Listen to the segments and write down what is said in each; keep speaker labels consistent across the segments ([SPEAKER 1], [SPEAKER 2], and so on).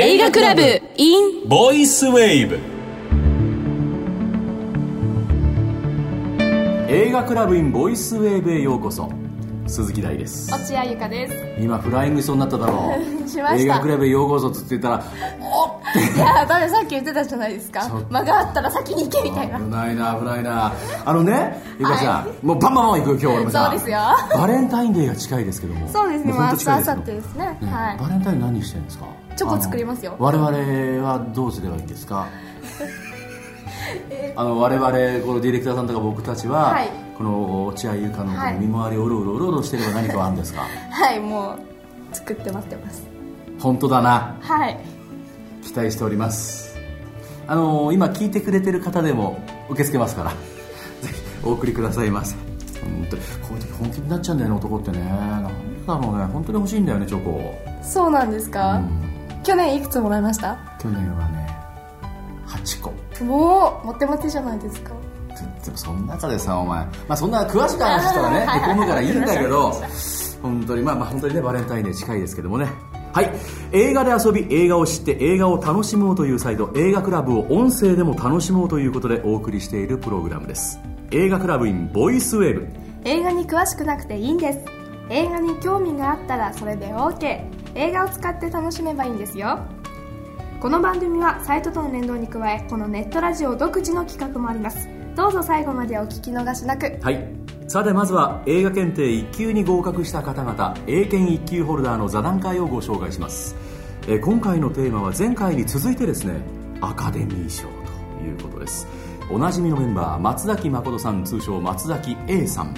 [SPEAKER 1] 映画クラブ in
[SPEAKER 2] ボイスウェーブ。映画クラブインボイスウェーブへようこそ。鈴木大です。
[SPEAKER 3] 落合ゆかです。
[SPEAKER 2] 今フライングしそうになっただろう。
[SPEAKER 3] しました。
[SPEAKER 2] 映画クラブへようこそって言ったらおっ
[SPEAKER 3] いやだって さっき言ってたじゃないですか。間があったら先に行けみたいな。
[SPEAKER 2] 危ないな危ないな。あのねゆかちゃん、もうバンバンバン行くよ今日俺もさ。
[SPEAKER 3] そうですよ。
[SPEAKER 2] バレンタインデーが近いですけども。
[SPEAKER 3] そうですね。
[SPEAKER 2] もうほんと近い
[SPEAKER 3] 明日明後日ですね。はい。
[SPEAKER 2] バレンタイン何してるんですか？
[SPEAKER 3] チョコ作りますよ。
[SPEAKER 2] 我々はどうすればいいんですか？あの我々このディレクターさんとか僕たちは、
[SPEAKER 3] はい。
[SPEAKER 2] この落合優香のの見回りをうろうろうろうろしてれば何かあるんですか？
[SPEAKER 3] はいもう作って待ってます。
[SPEAKER 2] 本当だな。
[SPEAKER 3] はい。
[SPEAKER 2] 期待しております。あの今聞いてくれてる方でも受け付けますから。ぜひお送りくださいませ。本当にこういう時本気になっちゃうんだよね男ってね。なんだろうね。本当に欲しいんだよねチョコ
[SPEAKER 3] そうなんですか、去年いくつもらいました？
[SPEAKER 2] 去年はね8個。
[SPEAKER 3] もうモテモテじゃないですか。
[SPEAKER 2] でもその中でさお前、まあ、そんな詳しく話したらねへこむからいいんだけど 本当にまあまあ本当にねバレンタインデー近いですけどもね。はい。映画で遊び映画を知って映画を楽しもうというサイト映画クラブを音声でも楽しもうということでお送りしているプログラムです。映画クラブインボイスウェーブ
[SPEAKER 3] 映画に詳しくなくていいんです。映画に興味があったらそれで OK 映画を使って楽しめばいいんですよ。この番組はサイトとの連動に加えこのネットラジオ独自の企画もあります。どうぞ最後までお聞き逃しなく。
[SPEAKER 2] はい。さてまずは映画検定1級に合格した方々英検1級ホルダーの座談会をご紹介します。え今回のテーマは前回に続いてですねアカデミー賞ということです。おなじみのメンバー松崎誠さん通称松崎 A さん。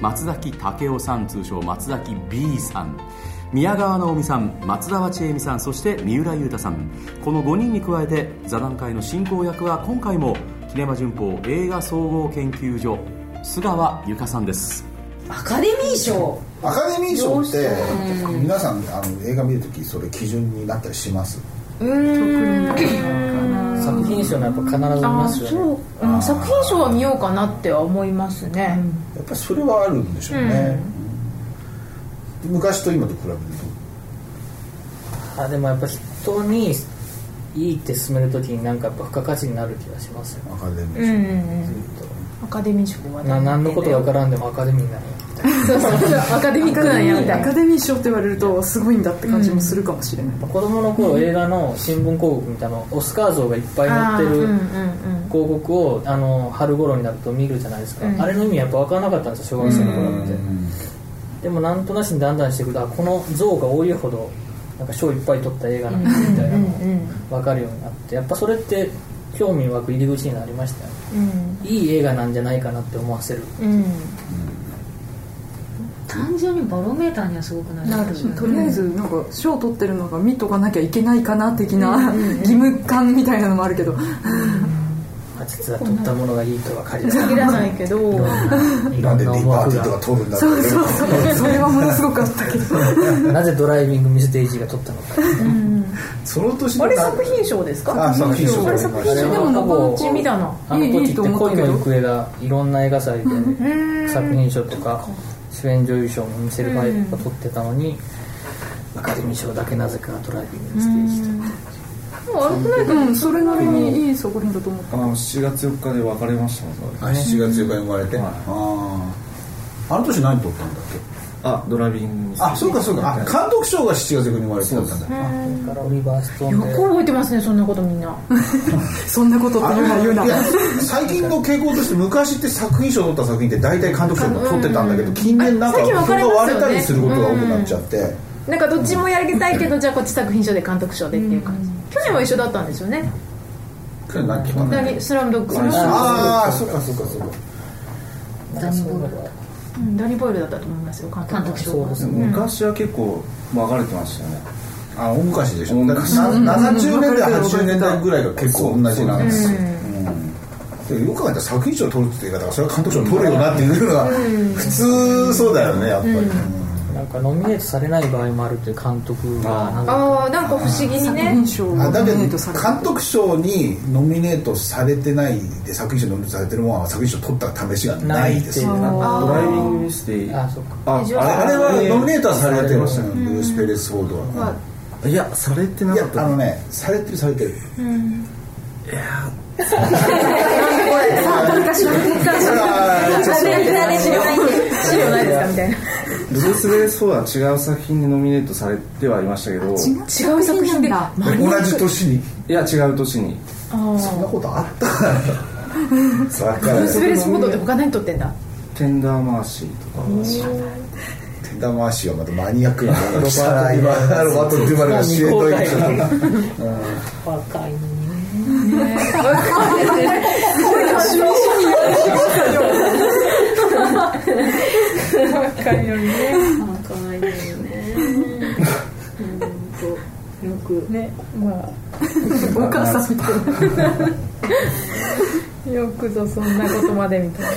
[SPEAKER 2] 松崎武雄さん通称松崎 B さん。宮川直美さん松沢千恵美さんそして三浦雄太さん。この5人に加えて座談会の進行役は今回もキネマ旬報映画総合研究所須川由香さんです。
[SPEAKER 4] アカデミー賞。
[SPEAKER 5] アカデミー賞って皆さんあの映画見るときそれ基準になったりします？
[SPEAKER 6] 作品賞のやっぱ必ず見ますよね。
[SPEAKER 4] そう、うん、作品賞は見ようかなっては思いますね、
[SPEAKER 5] やっぱりそれはあるんでしょうね、うん昔と今と比べる
[SPEAKER 6] あでもやっぱ人にいいって勧めるときになんかやっぱ付加価値になる気がしますよ
[SPEAKER 5] とアカデミー賞、
[SPEAKER 4] うんうんうん。アカデミー賞は
[SPEAKER 6] な何のことわからんでもアカデミーになる
[SPEAKER 4] そうそうアカデミックなんやみたいな。
[SPEAKER 7] アカデミー賞って言われるとすごいんだって感じもするかもしれない、
[SPEAKER 6] 子供の頃映画の新聞広告みたいなのオスカー像がいっぱい載ってる広告をあの春頃になると見るじゃないですか、
[SPEAKER 4] うん。
[SPEAKER 6] あれの意味やっぱ分からなかったんですよ小学生の頃ってでもなんとなしにだんだんしてくるとあこの像が多いほどなんか賞いっぱい取った映画なんだみたいなのが分かるようになってやっぱそれって興味湧く入り口になりましたよね。いい映画なんじゃないかなって思わせる。
[SPEAKER 4] うん。うん
[SPEAKER 8] 単純にバロメーターにはすごくなりますよね。
[SPEAKER 7] とりあえずなんか賞取ってるのが見とかなきゃいけないかな的な 義務感みたいなのもあるけど
[SPEAKER 6] まあ実は取ったものがいいとは限らない
[SPEAKER 4] 限らないけど。
[SPEAKER 6] いろ
[SPEAKER 5] なんでディパー
[SPEAKER 6] 思惑が
[SPEAKER 5] ティーとか取るんだって。
[SPEAKER 7] そうそうそう。それはものすごくあったけど。
[SPEAKER 6] なぜドライビングミス・デイジーが取ったのか。
[SPEAKER 5] その年の
[SPEAKER 4] あれ作品賞ですか？
[SPEAKER 5] あ作品賞。
[SPEAKER 4] あれ作品賞。でもなかなか地味だな
[SPEAKER 6] あの時って
[SPEAKER 7] いいと思った
[SPEAKER 6] 恋
[SPEAKER 7] けど
[SPEAKER 6] の行方がいろんな映画祭で作品賞とか主演女優賞もミセル・ファイが取ってたのにアカデミー賞だけなぜかドライビングミス・デイジー
[SPEAKER 4] 悪くないか
[SPEAKER 7] うんそれなりにいい作品だと思った。
[SPEAKER 9] あの7月4日で別れましたもんね
[SPEAKER 5] あ7月4日に生まれて、
[SPEAKER 9] はい。
[SPEAKER 5] あああの年何取ったんだっけ？
[SPEAKER 9] あドライビング
[SPEAKER 5] あそうかそうか。監督賞が7月4日に生まれてたんだ。
[SPEAKER 6] それからオリバー・ストーンで
[SPEAKER 4] よく覚えてますねそんなことみんな。
[SPEAKER 7] そんなことって言うな言うない
[SPEAKER 5] や最近の傾向として昔って作品賞取った作品って大体監督賞取ってたんだけど近年なんか
[SPEAKER 4] 最近分かれますよね。
[SPEAKER 5] 人が割れたりすることが多くなっちゃって、
[SPEAKER 4] なんかどっちもやりたいけどじゃあこっち作品賞で監督賞でっていう感じ去年は一緒だったんですよね。
[SPEAKER 5] 去年何取ったんだっけ
[SPEAKER 4] 何スラムドッグ。
[SPEAKER 5] ああそうかそうかそうか。
[SPEAKER 8] ダニボール
[SPEAKER 4] うんダニーボイルだったと思いますよ監督
[SPEAKER 8] 賞
[SPEAKER 6] そうですね。
[SPEAKER 9] 昔は結構分かれてましたよね。
[SPEAKER 5] あ大昔でしょ。
[SPEAKER 9] 大
[SPEAKER 5] だから
[SPEAKER 9] 昔
[SPEAKER 5] な70年代80年代ぐらいが結構同じなんですよ、うん、でよく考えたら作品賞取るって言い方がそれは監督賞取るよなっていうのが普通そうだよねやっぱり、
[SPEAKER 6] ノミネートされない場合もあるっていう監督がなんか
[SPEAKER 4] ああなんか不思議に
[SPEAKER 7] 作
[SPEAKER 4] ね
[SPEAKER 7] 品賞が
[SPEAKER 5] あだけど監督賞にノミネートされてないで作品賞にノミネートされてるものは作品賞取った試しがないですよ
[SPEAKER 6] ないっていう
[SPEAKER 4] あー。
[SPEAKER 9] ドライビングミスで
[SPEAKER 6] あそっか。
[SPEAKER 9] あ
[SPEAKER 5] あれはノミネートはされてましたよ
[SPEAKER 9] うん。
[SPEAKER 5] ブルース・ペレス・フォードは、
[SPEAKER 4] まあ
[SPEAKER 9] いやされてないかった。
[SPEAKER 5] やあのねされてるされてる。
[SPEAKER 4] 資料ないですかみたいな
[SPEAKER 9] ブルース・ウェルス4は違う作品にノミネートされてはいましたけど
[SPEAKER 4] 違う作品で
[SPEAKER 7] だ。
[SPEAKER 5] 同じ年に。
[SPEAKER 9] いや違う年に。
[SPEAKER 5] そんなことあった？かなさっきから
[SPEAKER 4] スペースモードって他何撮ってんだ？
[SPEAKER 9] テンダーマーシーとか。
[SPEAKER 5] テンダー回しはまたマニアックなロバート・デュバルが主演という
[SPEAKER 6] 若いのに。ね
[SPEAKER 4] 若いのにね。
[SPEAKER 6] 若いのにね。よく
[SPEAKER 4] ねまあ。
[SPEAKER 7] お母さんみたいな。
[SPEAKER 4] よくぞそんなことまでみたいな。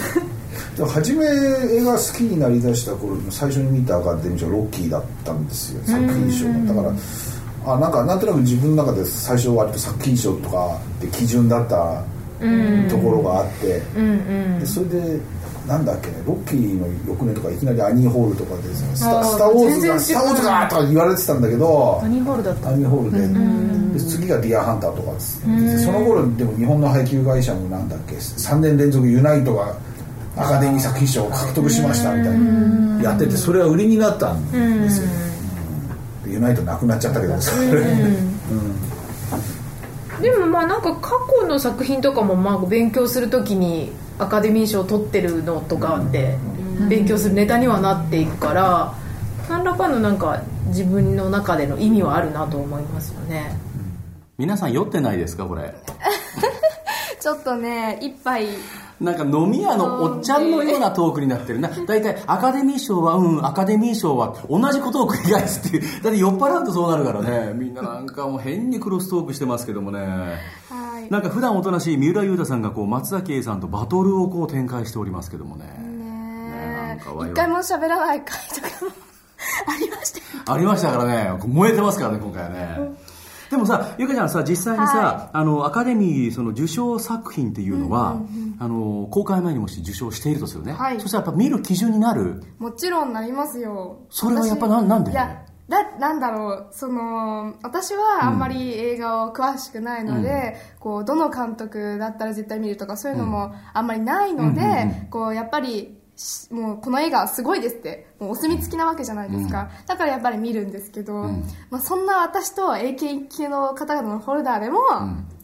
[SPEAKER 5] でも初め映画好きになりだした頃の最初に見たアカデミー賞ロッキーだったんですよ。作品賞だから。あなんかなんとなく自分の中で最初割と作品賞とかって基準だったところがあって、でそれでなんだっけねロッキーの翌年とかいきなりアニーホールとかでスタスター・ウォーズがスター・ウォーズがとか言われてたんだけど
[SPEAKER 4] アニーホールだった。
[SPEAKER 5] アニーホールで,、で次がディアハンターとかです。でその頃でも日本の配給会社もなんだっけ3年連続ユナイトがアカデミー作品賞を獲得しましたみたいなやっててそれは売りになったんですよ、ユナイトなくなっちゃったけどそれ。
[SPEAKER 4] でもまあなんか過去の作品とかもまあ勉強するときにアカデミー賞を取ってるのとかって勉強するネタにはなっていくから何らかのなんか自分の中での意味はあるなと思いますよね。
[SPEAKER 2] 皆さん酔ってないですかこれ？
[SPEAKER 3] ちょっとね一杯
[SPEAKER 2] なんか飲み屋のおっちゃんのようなトークになってるな。大体アカデミー賞はうんアカデミー賞は同じことを繰り返すっていう。だって酔っ払うとそうなるからね。みんななんかもう変にクロストークしてますけどもね。
[SPEAKER 3] はい。
[SPEAKER 2] なんか普段おとなしい三浦雄太さんがこう松崎 A さんとバトルをこう展開しておりますけどもね。なん
[SPEAKER 3] ね一回も喋らない回とかも。ありましたよ
[SPEAKER 2] ありましたからね。燃えてますからね今回はね、でもさゆかちゃんさ実際にさ、
[SPEAKER 3] は
[SPEAKER 2] あのアカデミーその受賞作品っていうのは、あの公開前にもし受賞しているとするね、
[SPEAKER 3] はい。
[SPEAKER 2] そしたらやっぱ見る基準になる？
[SPEAKER 3] もちろんなりますよ。
[SPEAKER 2] それはやっぱな
[SPEAKER 3] 私
[SPEAKER 2] なんで？
[SPEAKER 3] いやだなんだろう。その私はあんまり映画を詳しくないので、こうどの監督だったら絶対見るとかそういうのもあんまりないので、
[SPEAKER 2] うんうんうん。
[SPEAKER 3] こうやっぱりしもうこの映画はすごいですってもうお墨付きなわけじゃないですか、だからやっぱり見るんですけど、まあ、そんな私と AK 級の方々のホルダーでも、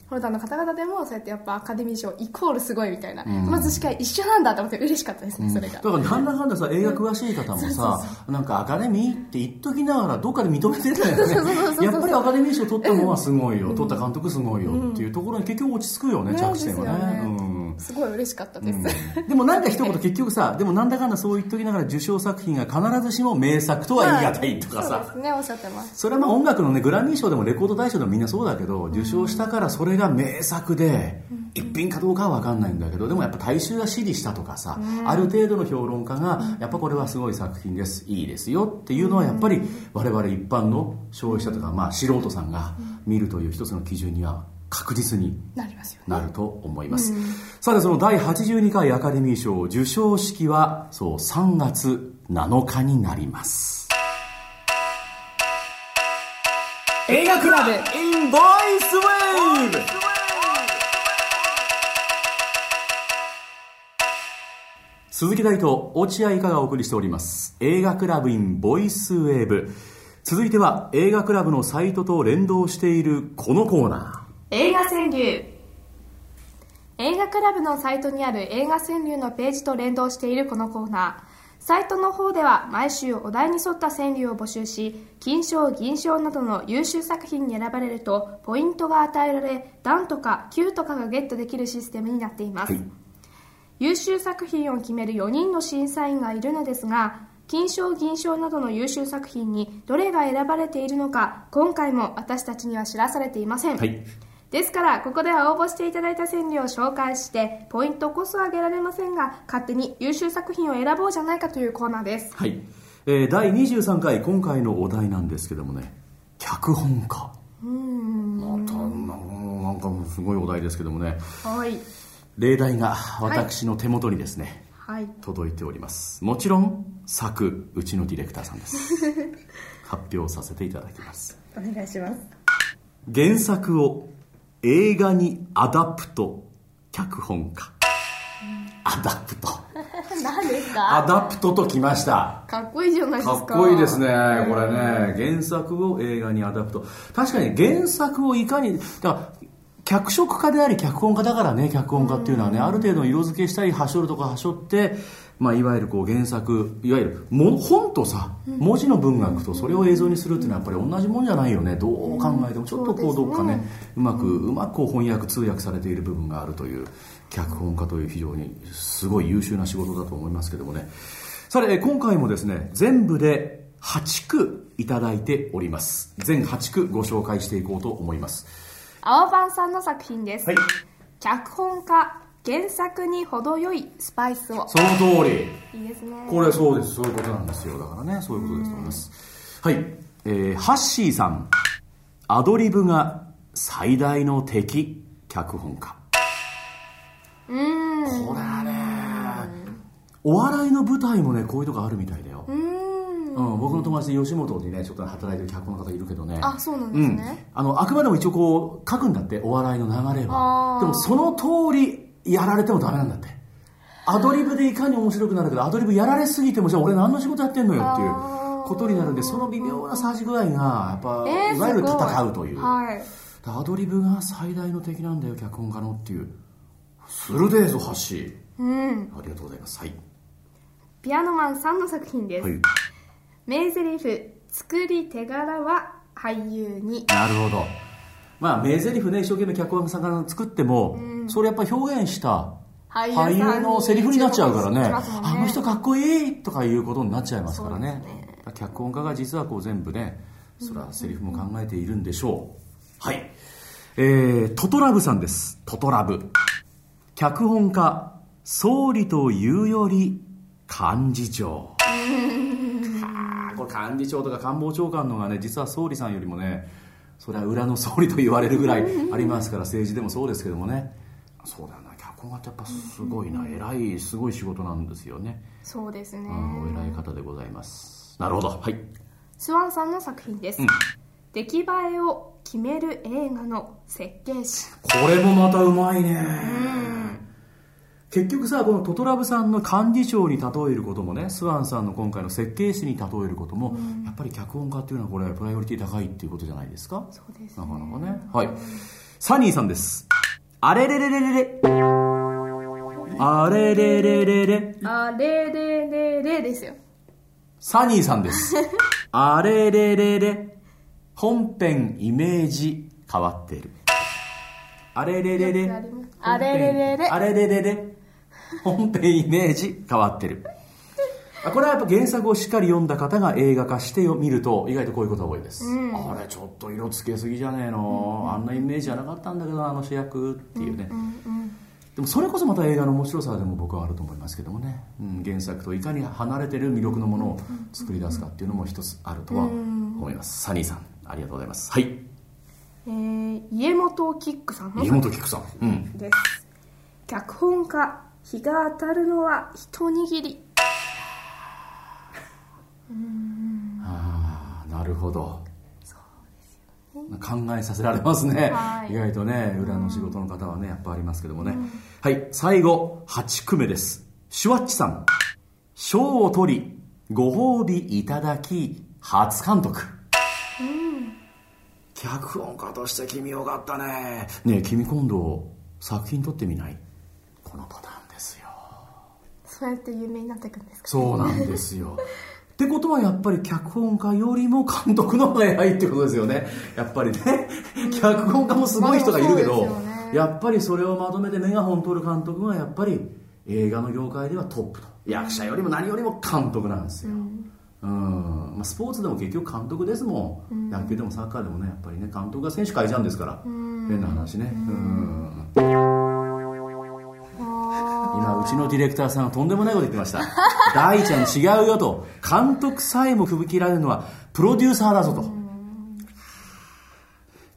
[SPEAKER 3] ホルダーの方々でもそうやってやっぱアカデミー賞イコールすごいみたいな、まずしか一緒なんだと思って嬉しかったですね、それが。
[SPEAKER 2] だからなんだかんださ映画詳しい方もさ、なんかアカデミーって言っときながらどっかで認めてるんだよねやっぱりアカデミー賞取ったのはすごいよ、取った監督すごいよっていうところに結局落ち着くよね、着地点はね。
[SPEAKER 3] ね。
[SPEAKER 2] うん
[SPEAKER 3] すごい嬉しかったです、
[SPEAKER 2] でもなんか一言結局さでもなんだかんだそう言っときながら受賞作品が必ずしも名作とは言い難いとかさ、
[SPEAKER 3] そうですねおっしゃってます。
[SPEAKER 2] それはまあ音楽のねグラミー賞でもレコード大賞でもみんなそうだけど受賞したからそれが名作で一品かどうかは分かんないんだけどでもやっぱ大衆が支持したとかさある程度の評論家がやっぱこれはすごい作品ですいいですよっていうのはやっぱり我々一般の消費者とかまあ素人さんが見るという一つの基準には確実に
[SPEAKER 3] なりますよね。
[SPEAKER 2] なると思います、さてその第82回アカデミー賞授賞式はそう3月7日になります。映画クラブ。In ボイスウェーブ鈴木大と落合香がお送りしております。映画クラブ in ボイスウェーブ続いては映画クラブのサイトと連動しているこのコーナー
[SPEAKER 3] 映画川柳映画クラブのサイトにある映画川柳のページと連動しているこのコーナー。サイトの方では毎週お題に沿った川柳を募集し金賞銀賞などの優秀作品に選ばれるとポイントが与えられ段とか級とかがゲットできるシステムになっています、
[SPEAKER 2] はい。
[SPEAKER 3] 優秀作品を決める4人の審査員がいるのですが金賞銀賞などの優秀作品にどれが選ばれているのか今回も私たちには知らされていません、
[SPEAKER 2] はい
[SPEAKER 3] ですからここでは応募していただいた川柳を紹介してポイントこそ上げられませんが勝手に優秀作品を選ぼうじゃないかというコーナーです。
[SPEAKER 2] はい、えー第23回今回のお題なんですけどもね。脚本家。またなんかすごいお題ですけどもね。
[SPEAKER 3] はい。
[SPEAKER 2] 例題が私の手元にですね、
[SPEAKER 3] はい。
[SPEAKER 2] 届いております。もちろん作うちのディレクターさんです。発表させていただきます。
[SPEAKER 3] お願いします。
[SPEAKER 2] 原作を映画に adapt 脚本家。 adapt。
[SPEAKER 3] 何です
[SPEAKER 2] ア
[SPEAKER 3] か
[SPEAKER 2] ダプトときました。
[SPEAKER 3] かっこいいじゃないですか。
[SPEAKER 2] かっこいいですね、これね。原作を映画に adapt。確かに原作をいかに、だから脚色家であり脚本家だからね、脚本家っていうのはね、ある程度の色付けしたり、はしょるとかはしょって、まあ、いわゆるこう原作、いわゆるも本とさ、文字の文学とそれを映像にするっていうのはやっぱり同じもんじゃないよね。どう考えても、ちょっとこうどっかね、うまく、うまくこう翻訳、通訳されている部分があるという、脚本家という非常にすごい優秀な仕事だと思いますけどもね。さて、えー今回もですね、全部で8句いただいております。全8句ご紹介していこうと思います。
[SPEAKER 3] 青パンさんの作品です、
[SPEAKER 2] はい。
[SPEAKER 3] 脚本家原作に程よいスパイスを
[SPEAKER 2] その通り。
[SPEAKER 3] いいですね
[SPEAKER 2] これそうです。そういうことなんですよ。だからね、そういうことですと思います。はい。えー、ハッシーさん。アドリブが最大の敵、脚本家。これはね、お笑いの舞台もね、こういうとこあるみたいだよ。うん、僕の友達で吉本にね、ちょっと働いてる脚本の方いるけどね。
[SPEAKER 3] あそうなんですね、
[SPEAKER 2] うん、あのあくまでも一応こう書くんだってお笑いの流れは。でもその通りやられてもダメなんだって。アドリブでいかに面白くなるけどアドリブやられすぎてもじゃあ俺何の仕事やってんのよっていうことになるんでその微妙な差し具合がやっぱ、
[SPEAKER 3] えー
[SPEAKER 2] いわゆる戦うという、
[SPEAKER 3] はい。
[SPEAKER 2] アドリブが最大の敵なんだよ脚本家のっていう。鋭いぞハッシー。
[SPEAKER 3] うん。
[SPEAKER 2] ありがとうございます。はい、
[SPEAKER 3] ピアノマンさんの作品です、
[SPEAKER 2] はい、
[SPEAKER 3] 名台詞作り手柄は俳優に。
[SPEAKER 2] なるほど。まあ名台詞ね一生懸命脚本家さんが作っても、それやっぱ表現した
[SPEAKER 3] 俳
[SPEAKER 2] 俳優のセリフになっちゃうからね。
[SPEAKER 3] ね。
[SPEAKER 2] あの人かっこいいとかいうことになっちゃいますからね。
[SPEAKER 3] ね。
[SPEAKER 2] 脚本家が実はこう全部ねそれはセリフも考えているんでしょう、はい。えー、トトラブさんです。トトラブ。脚本家総理というより幹事長。は あこれ幹事長とか官房長官のがね実は総理さんよりもねそれは裏の総理と言われるぐらいありますから政治でもそうですけどもね。そうだよな脚本家ってやっぱすごいな偉いすごい仕事なんですよね。
[SPEAKER 3] そうですね。
[SPEAKER 2] うんお偉い方でございます。なるほど。はい。
[SPEAKER 3] スワンさんの作品です、
[SPEAKER 2] うん。
[SPEAKER 3] 出来栄えを決める映画の設計士。
[SPEAKER 2] これもまたうまいね結局さこのトトラブさんの幹事長に例えることもねスワンさんの今回の設計士に例えることも、やっぱり脚本家っていうのはこれプライオリティ高いっていうことじゃないですか？
[SPEAKER 3] そうです
[SPEAKER 2] なかなかね。はい。サニーさんです。あれれれれれれ。あれれれれれ。
[SPEAKER 3] あれれれれですよ。
[SPEAKER 2] サニーさんです。あれれれれ本編イメージ変わってる。あれれれれ。
[SPEAKER 3] あれれれれ。
[SPEAKER 2] あれれれれ本編イメージ変わってる。あこれはやっぱ原作をしっかり読んだ方が映画化してみると意外とこういうことが多いです、あれちょっと色つけすぎじゃねえの、あんなイメージじゃなかったんだけどあの主役っていうね、でもそれこそまた映画の面白さでも僕はあると思いますけどもね、うん、原作といかに離れてる魅力のものを作り出すかっていうのも一つあるとは思います、サニーさんありがとうございます。はい。
[SPEAKER 3] えー、家元キックさんの
[SPEAKER 2] 家元菊さん。うん。
[SPEAKER 3] です。脚本家日が当たるのは一握り。
[SPEAKER 2] ああなるほど。考えさせられますね、
[SPEAKER 3] はい。
[SPEAKER 2] 意外とね裏の仕事の方はねやっぱありますけどもね、はい最後8句目です。シュワッチさん。賞を取りご褒美いただき初監督、脚本家として君よかったね。ねえ君今度作品撮ってみない？このパターン。ですよ
[SPEAKER 3] そうやって有名になっていくんですか
[SPEAKER 2] そうなんですよ。ってことはやっぱり脚本家よりも監督の方が偉いってことですよね。やっぱりね、脚本家もすごい人がいるけど、
[SPEAKER 3] ね。
[SPEAKER 2] やっぱりそれをまとめてメガホン取る監督がやっぱり映画の業界ではトップと。役者よりも何よりも監督なんですよ。うん。まあ、スポーツでも結局監督ですもん、野球でもサッカーでもねやっぱりね監督が選手変えちゃうんですから、変な話ね。うん今うちのディレクターさんがとんでもないこと言ってました。大ちゃん違うよと。監督さえも踏み切られるのはプロデューサーだぞと。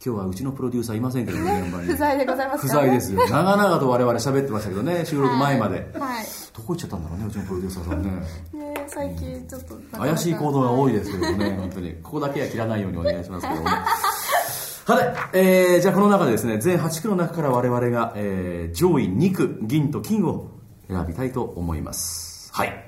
[SPEAKER 2] 今日はうちのプロデューサーいませんけどね現場に。
[SPEAKER 3] 不在でございます
[SPEAKER 2] 不在ですよ。長々と我々喋ってましたけどね収録前まで、
[SPEAKER 3] はい。
[SPEAKER 2] どこ行っちゃったんだろうねうちのプロデューサーさんね。
[SPEAKER 3] ね最近ちょっと
[SPEAKER 2] 怪しい行動が多いですけどもね本当に。ここだけは切らないようにお願いしますけども。ねはい、えー、じゃあこの中でですね全8区の中から我々が、えー、上位2区銀と金を選びたいと思いますはい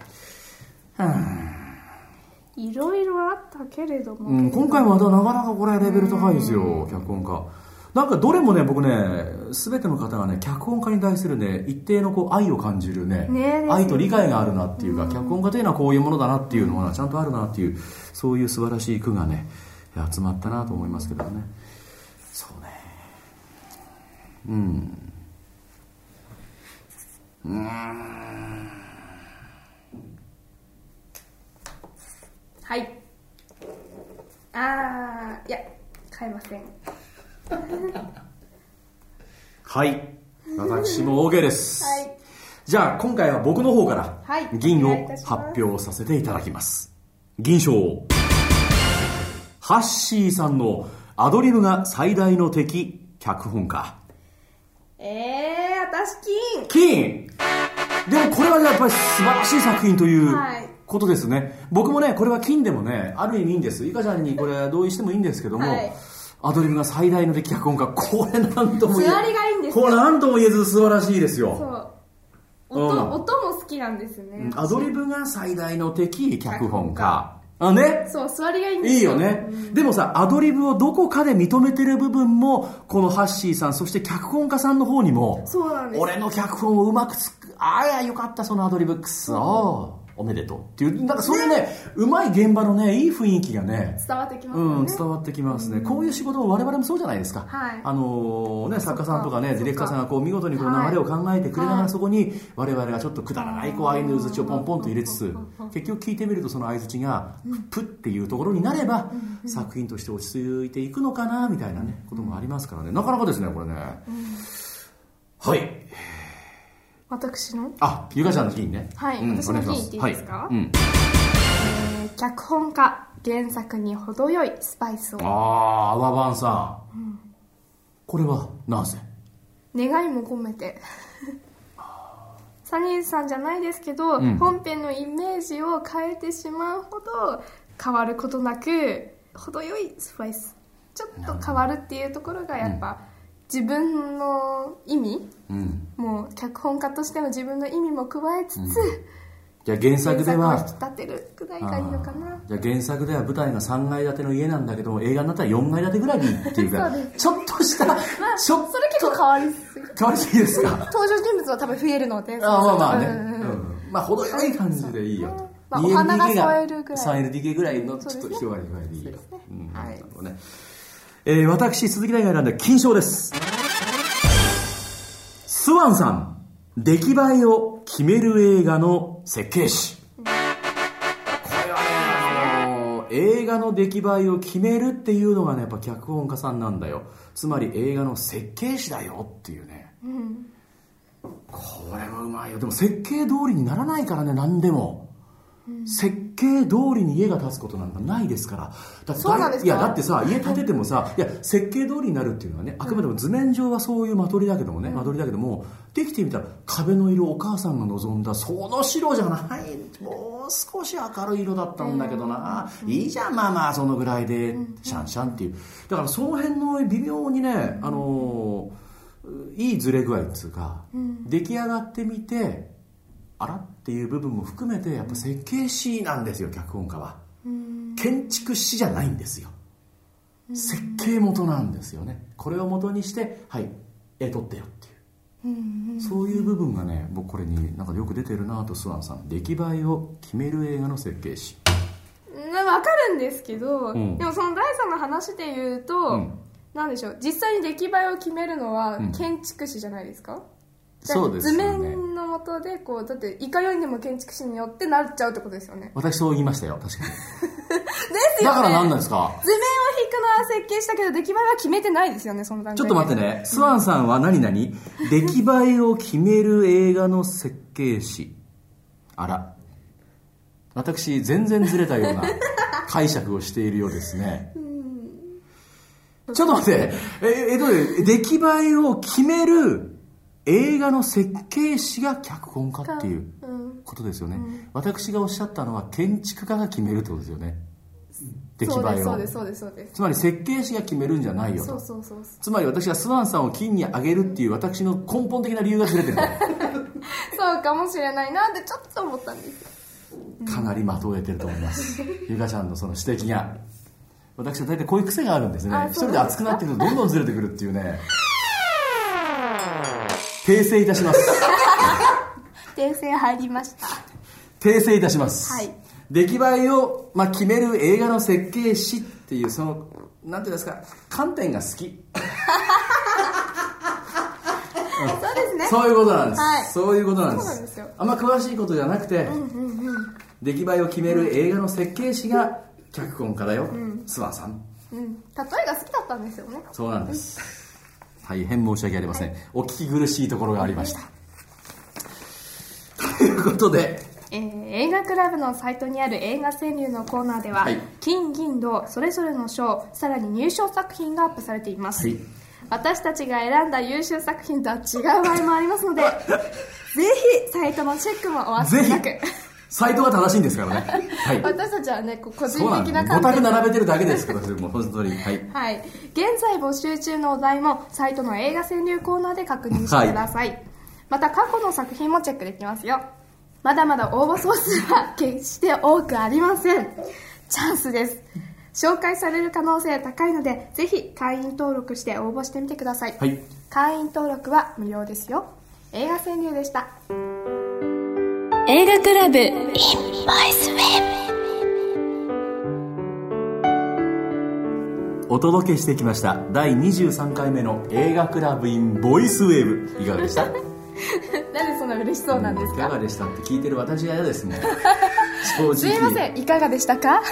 [SPEAKER 3] いろいろあったけれども、
[SPEAKER 2] うん、今回もまたなかなかこれレベル高いですよ、脚本家。なんかどれもね、僕ね、すべての方がね、脚本家に対するね、一定のこう愛を感じるね、
[SPEAKER 3] ね
[SPEAKER 2] 愛と理解があるなっていうか、脚本家というのはこういうものだなっていうのがちゃんとあるなっていう、そういう素晴らしい句がね、集まったなと思いますけどね。そうね。うん。うーん。
[SPEAKER 3] はいあーいや変えません
[SPEAKER 2] はい。私も OK です。
[SPEAKER 3] はい
[SPEAKER 2] じゃあ、今回は僕の方から
[SPEAKER 3] はい、
[SPEAKER 2] 銀を発表させていただきます。銀賞。ハッシーさんのアドリブが最大の敵、脚本家。
[SPEAKER 3] えー、私金
[SPEAKER 2] 金でもこれはねやっぱり素晴らしい作品という
[SPEAKER 3] はい
[SPEAKER 2] ことですね。僕もね、これは金でもね、ある意味いいんです。いかちゃんにこれ同意してもいいんですけども、
[SPEAKER 3] はい
[SPEAKER 2] アドリブが最大の敵脚本家、これなんとも言え
[SPEAKER 3] 座りがいいんですよ
[SPEAKER 2] これなんとも言えず素晴らしいですよ。
[SPEAKER 3] そう音,、
[SPEAKER 2] うん
[SPEAKER 3] 音も好きなんですね
[SPEAKER 2] アドリブが最大の敵、脚本家。あ、ね？
[SPEAKER 3] そう座りがいいんですよ
[SPEAKER 2] いいよね。でもさ、アドリブをどこかで認めてる部分も、このハッシーさん、そして脚本家さんの方にも、
[SPEAKER 3] そうなんです
[SPEAKER 2] 俺の脚本をうまくつく、ああや、よかった、そのアドリブ、くそーおめでとうっていう、なんかそういうね、うまい現場のね、いい雰囲気がね、
[SPEAKER 3] 伝わってきますよ
[SPEAKER 2] うん、
[SPEAKER 3] ね、
[SPEAKER 2] 伝わってきますね、こういう仕事も我々もそうじゃないですか、
[SPEAKER 3] はい。
[SPEAKER 2] あのね、作家さんとかねディレクターさんがこう見事にこの流れを考えてくれながら、そこに我々がちょっとくだらないこう相づちをポンポンと入れつつ結局聞いてみるとその相づちがプッっていうところになれば、作品として落ち着いていくのかなみたいなねこともありますからね。なかなかですねこれね、はい
[SPEAKER 3] 私の、
[SPEAKER 2] あゆかちゃんの金ね。
[SPEAKER 3] はい
[SPEAKER 2] うん
[SPEAKER 3] 私の金
[SPEAKER 2] お願します
[SPEAKER 3] 言っていいです。か
[SPEAKER 2] はい。うん、
[SPEAKER 3] えー脚本家原作に程よいスパイスを。
[SPEAKER 2] ああアワバンさん、これはなぜ？
[SPEAKER 3] 願いも込めて。サニーさんじゃないですけど、
[SPEAKER 2] ん。
[SPEAKER 3] 本編のイメージを変えてしまうほど変わることなく程よいスパイス。ちょっと変わるっていうところがやっぱ、自分の意味
[SPEAKER 2] うん。
[SPEAKER 3] もう脚本家としての自分の意味も加えつつ、
[SPEAKER 2] じゃあ原作では
[SPEAKER 3] 原作を引き立てるくらいがいいのかな。
[SPEAKER 2] じゃあ原作では舞台が3階建ての家なんだけども映画になったら4階建てぐらいにっていうかちょっとした、
[SPEAKER 3] まあ
[SPEAKER 2] ち
[SPEAKER 3] そ
[SPEAKER 2] ょっ
[SPEAKER 3] れ結構変わりすぎ。
[SPEAKER 2] 変わりすぎですか？
[SPEAKER 3] 登場人物は多分増えるので
[SPEAKER 2] あまあまあね、
[SPEAKER 3] うんうんうん
[SPEAKER 2] うん。まあ程よい感じでいいよ。と、
[SPEAKER 3] まあお花が
[SPEAKER 2] 2LDK が
[SPEAKER 3] 添えるぐらい。
[SPEAKER 2] 3LDK ぐらいのちょっと広がりぐらいでいいよ、
[SPEAKER 3] ね。
[SPEAKER 2] うん。
[SPEAKER 3] はい
[SPEAKER 2] えー私鈴木大が選んだ金賞です。スワンさん出来栄えを決める映画の設計士。これはね、あの映画の出来栄えを決めるっていうのがねやっぱ脚本家さんなんだよ。つまり映画の設計士だよっていうね、これはうまいよ。でも設計通りにならないからね何でも、設計通りに家が建つことなんかないですから。だって
[SPEAKER 3] そうなんですか？
[SPEAKER 2] いやだってさ家建ててもさい。や設計通りになるっていうのはねあくまでも図面上はそういう間取りだけどもね、間取りだけどもできてみたら壁の色お母さんが望んだその白じゃない。もう少し明るい色だったんだけどな、いいじゃんまあまあそのぐらいで。シャンシャンっていう。だからその辺の微妙にねあのーいいずれ具合っつうか、出来上がってみてあら？っていう部分も含めてやっぱ設計士なんですよ脚本家は。建築士じゃないんですよ。設計元なんですよね。これを元にしてはい絵撮ってよっていう。そういう部分がね僕これになんかよく出てるなとスワンさん出来栄えを決める映画の設計士。
[SPEAKER 3] うんわかるんですけど、
[SPEAKER 2] ん。
[SPEAKER 3] でもその第三の話で言うと、
[SPEAKER 2] うん。
[SPEAKER 3] なんでしょう実際に出来栄えを決めるのは
[SPEAKER 2] ん。
[SPEAKER 3] 建築士じゃないですか、
[SPEAKER 2] そうですよね。
[SPEAKER 3] 図面のもとでこうだっていかようにでも建築士によってなっちゃうってことですよね。
[SPEAKER 2] 私そう言いましたよ確かに。
[SPEAKER 3] ですよね。
[SPEAKER 2] だから何なんですか？
[SPEAKER 3] 図面を引くのは設計したけど出来栄えは決めてないですよねその段階
[SPEAKER 2] ちょっと待ってね、スワンさんは何々出来栄えを決める映画の設計士。あら。私、全然ずれたような 解釈をしているようですね。ちょっと待って、え、えっとね、出来栄えを決める映画の設計士が脚本家っていう
[SPEAKER 3] うん
[SPEAKER 2] ことですよね、私がおっしゃったのは建築家が決めるってことですよね。出来栄えを。つまり設計士が決めるんじゃないよと。つまり私がスワンさんを金に上げるっていう私の根本的な理由がずれてる
[SPEAKER 3] そうかもしれないなってちょっと思ったんです
[SPEAKER 2] とかなり的を得てると思います。ゆかちゃんのその指摘が。私は大体こういう癖があるんですね。
[SPEAKER 3] あ
[SPEAKER 2] 一人で熱くなってくるとどんどんずれてくるっていうね訂正いたします。
[SPEAKER 3] 訂正入りました。
[SPEAKER 2] 訂正いたします、
[SPEAKER 3] はい。
[SPEAKER 2] 出来栄えを、まあ、決める映画の設計士っていうそのなんていうんですか観点が好き。
[SPEAKER 3] そうですね。
[SPEAKER 2] そういうことなんです、
[SPEAKER 3] はい。
[SPEAKER 2] そういうことなんです。あんま詳しいことじゃなくて、出来栄えを決める映画の設計士が脚本家だよ、スワンさん。
[SPEAKER 3] うん。例えが好きだったんですよね。
[SPEAKER 2] そうなんです大変申し訳ありません。お聞き苦しいところがありました。ということで。
[SPEAKER 3] えー映画クラブのサイトにある映画川柳のコーナーでは、
[SPEAKER 2] はい。
[SPEAKER 3] 金銀銅それぞれの賞さらに入賞作品がアップされています、
[SPEAKER 2] はい。
[SPEAKER 3] 私たちが選んだ優秀作品とは違う場合もありますので ぜひサイトのチェックもお忘れなく
[SPEAKER 2] サイトが正しいんですからね。はい。
[SPEAKER 3] 私たちはね個人的
[SPEAKER 2] です5択
[SPEAKER 3] な観点
[SPEAKER 2] 並べてるだけですけどそれもう本当に。はい。
[SPEAKER 3] はい、現在募集中のお題もサイトの映画川柳コーナーで確認してください、また過去の作品もチェックできますよ。まだまだ応募総数は決して多くありません。チャンスです。紹介される可能性高いのでぜひ会員登録して応募してみてください、
[SPEAKER 2] はい。
[SPEAKER 3] 会員登録は無料ですよ。映画川柳でした
[SPEAKER 1] 映画クラブ。in ボイスウェ
[SPEAKER 2] お届けしてきました。第23回目の映画クラブインボイスウェーブ。いかがでした？
[SPEAKER 3] なんでそんな嬉しそうなんです
[SPEAKER 2] いかが
[SPEAKER 3] か
[SPEAKER 2] でしたって聞いてる私が嫌ですもん正直。
[SPEAKER 3] すいません。いかがでしたか？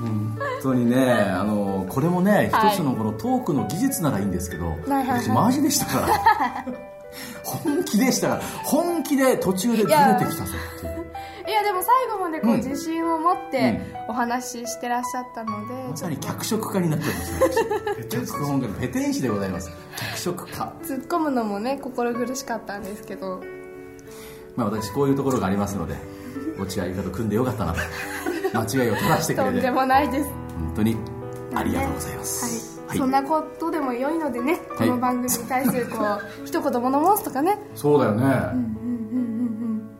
[SPEAKER 2] 本当にねあのこれもね
[SPEAKER 3] はい
[SPEAKER 2] 一つのこのトークの技術ならいいんですけど、
[SPEAKER 3] はいはい。
[SPEAKER 2] 私マジでしたから本気でしたから本気で途中でずれてきたぞっていう。
[SPEAKER 3] いや でも最後までこう
[SPEAKER 2] うん。
[SPEAKER 3] 自信を持ってお話ししてらっしゃったので、
[SPEAKER 2] まさに脚色家になっております脚本家のペテン師でございます。脚色家。
[SPEAKER 3] 突っ込むのもね心苦しかったんですけど。
[SPEAKER 2] まあ私こういうところがありますので落合ゆかと組んでよかったなと。間違いを正してく
[SPEAKER 3] とんで
[SPEAKER 2] れて本
[SPEAKER 3] もないです。
[SPEAKER 2] 当にありがとうございます、
[SPEAKER 3] はい、そんなことでも良いのでね、この番組に対するこう 一言物申すとかね。
[SPEAKER 2] そうだよね、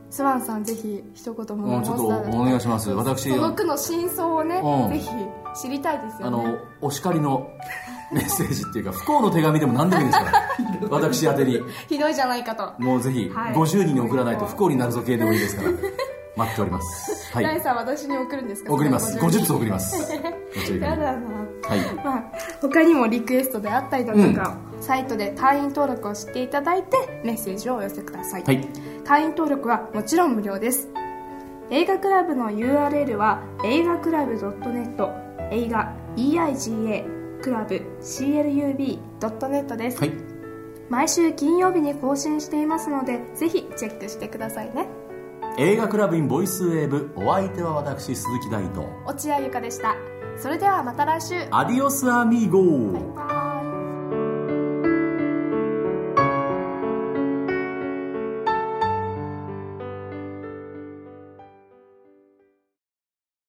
[SPEAKER 3] スワンさんぜひ一言
[SPEAKER 2] うん、ちょっと
[SPEAKER 3] 物申す
[SPEAKER 2] お願いします。私
[SPEAKER 3] その句の真相をね、
[SPEAKER 2] うん。
[SPEAKER 3] ぜひ知りたいですよね。
[SPEAKER 2] あのお叱りの メッセージっていうか不幸の手紙でも何でもいいですから。私宛てに。
[SPEAKER 3] ひどいじゃないかと、
[SPEAKER 2] もうぜひ
[SPEAKER 3] はい。
[SPEAKER 2] 50人に送らないと不幸になるぞ系でもいいですから。待っております。はい。
[SPEAKER 3] ライさん私に送るんですか？
[SPEAKER 2] 送ります。
[SPEAKER 3] その
[SPEAKER 2] 50つ送ります。50
[SPEAKER 3] やだな。
[SPEAKER 2] はい。
[SPEAKER 3] まあ、他にもリクエストであったりだとか、サイトで会員登録をしていただいてメッセージをお寄せください、
[SPEAKER 2] はい。
[SPEAKER 3] 会員登録はもちろん無料です。映画クラブの URL は映画クラブ .net 映画 EIGA クラブ CLUB.net です、
[SPEAKER 2] はい。
[SPEAKER 3] 毎週金曜日に更新していますのでぜひチェックしてくださいね。
[SPEAKER 2] 映画クラブインボイスウェーブお相手は私鈴木大と
[SPEAKER 3] 落合ゆかでしたそれではまた来週。
[SPEAKER 2] アディオスアミーゴ
[SPEAKER 3] バイバイ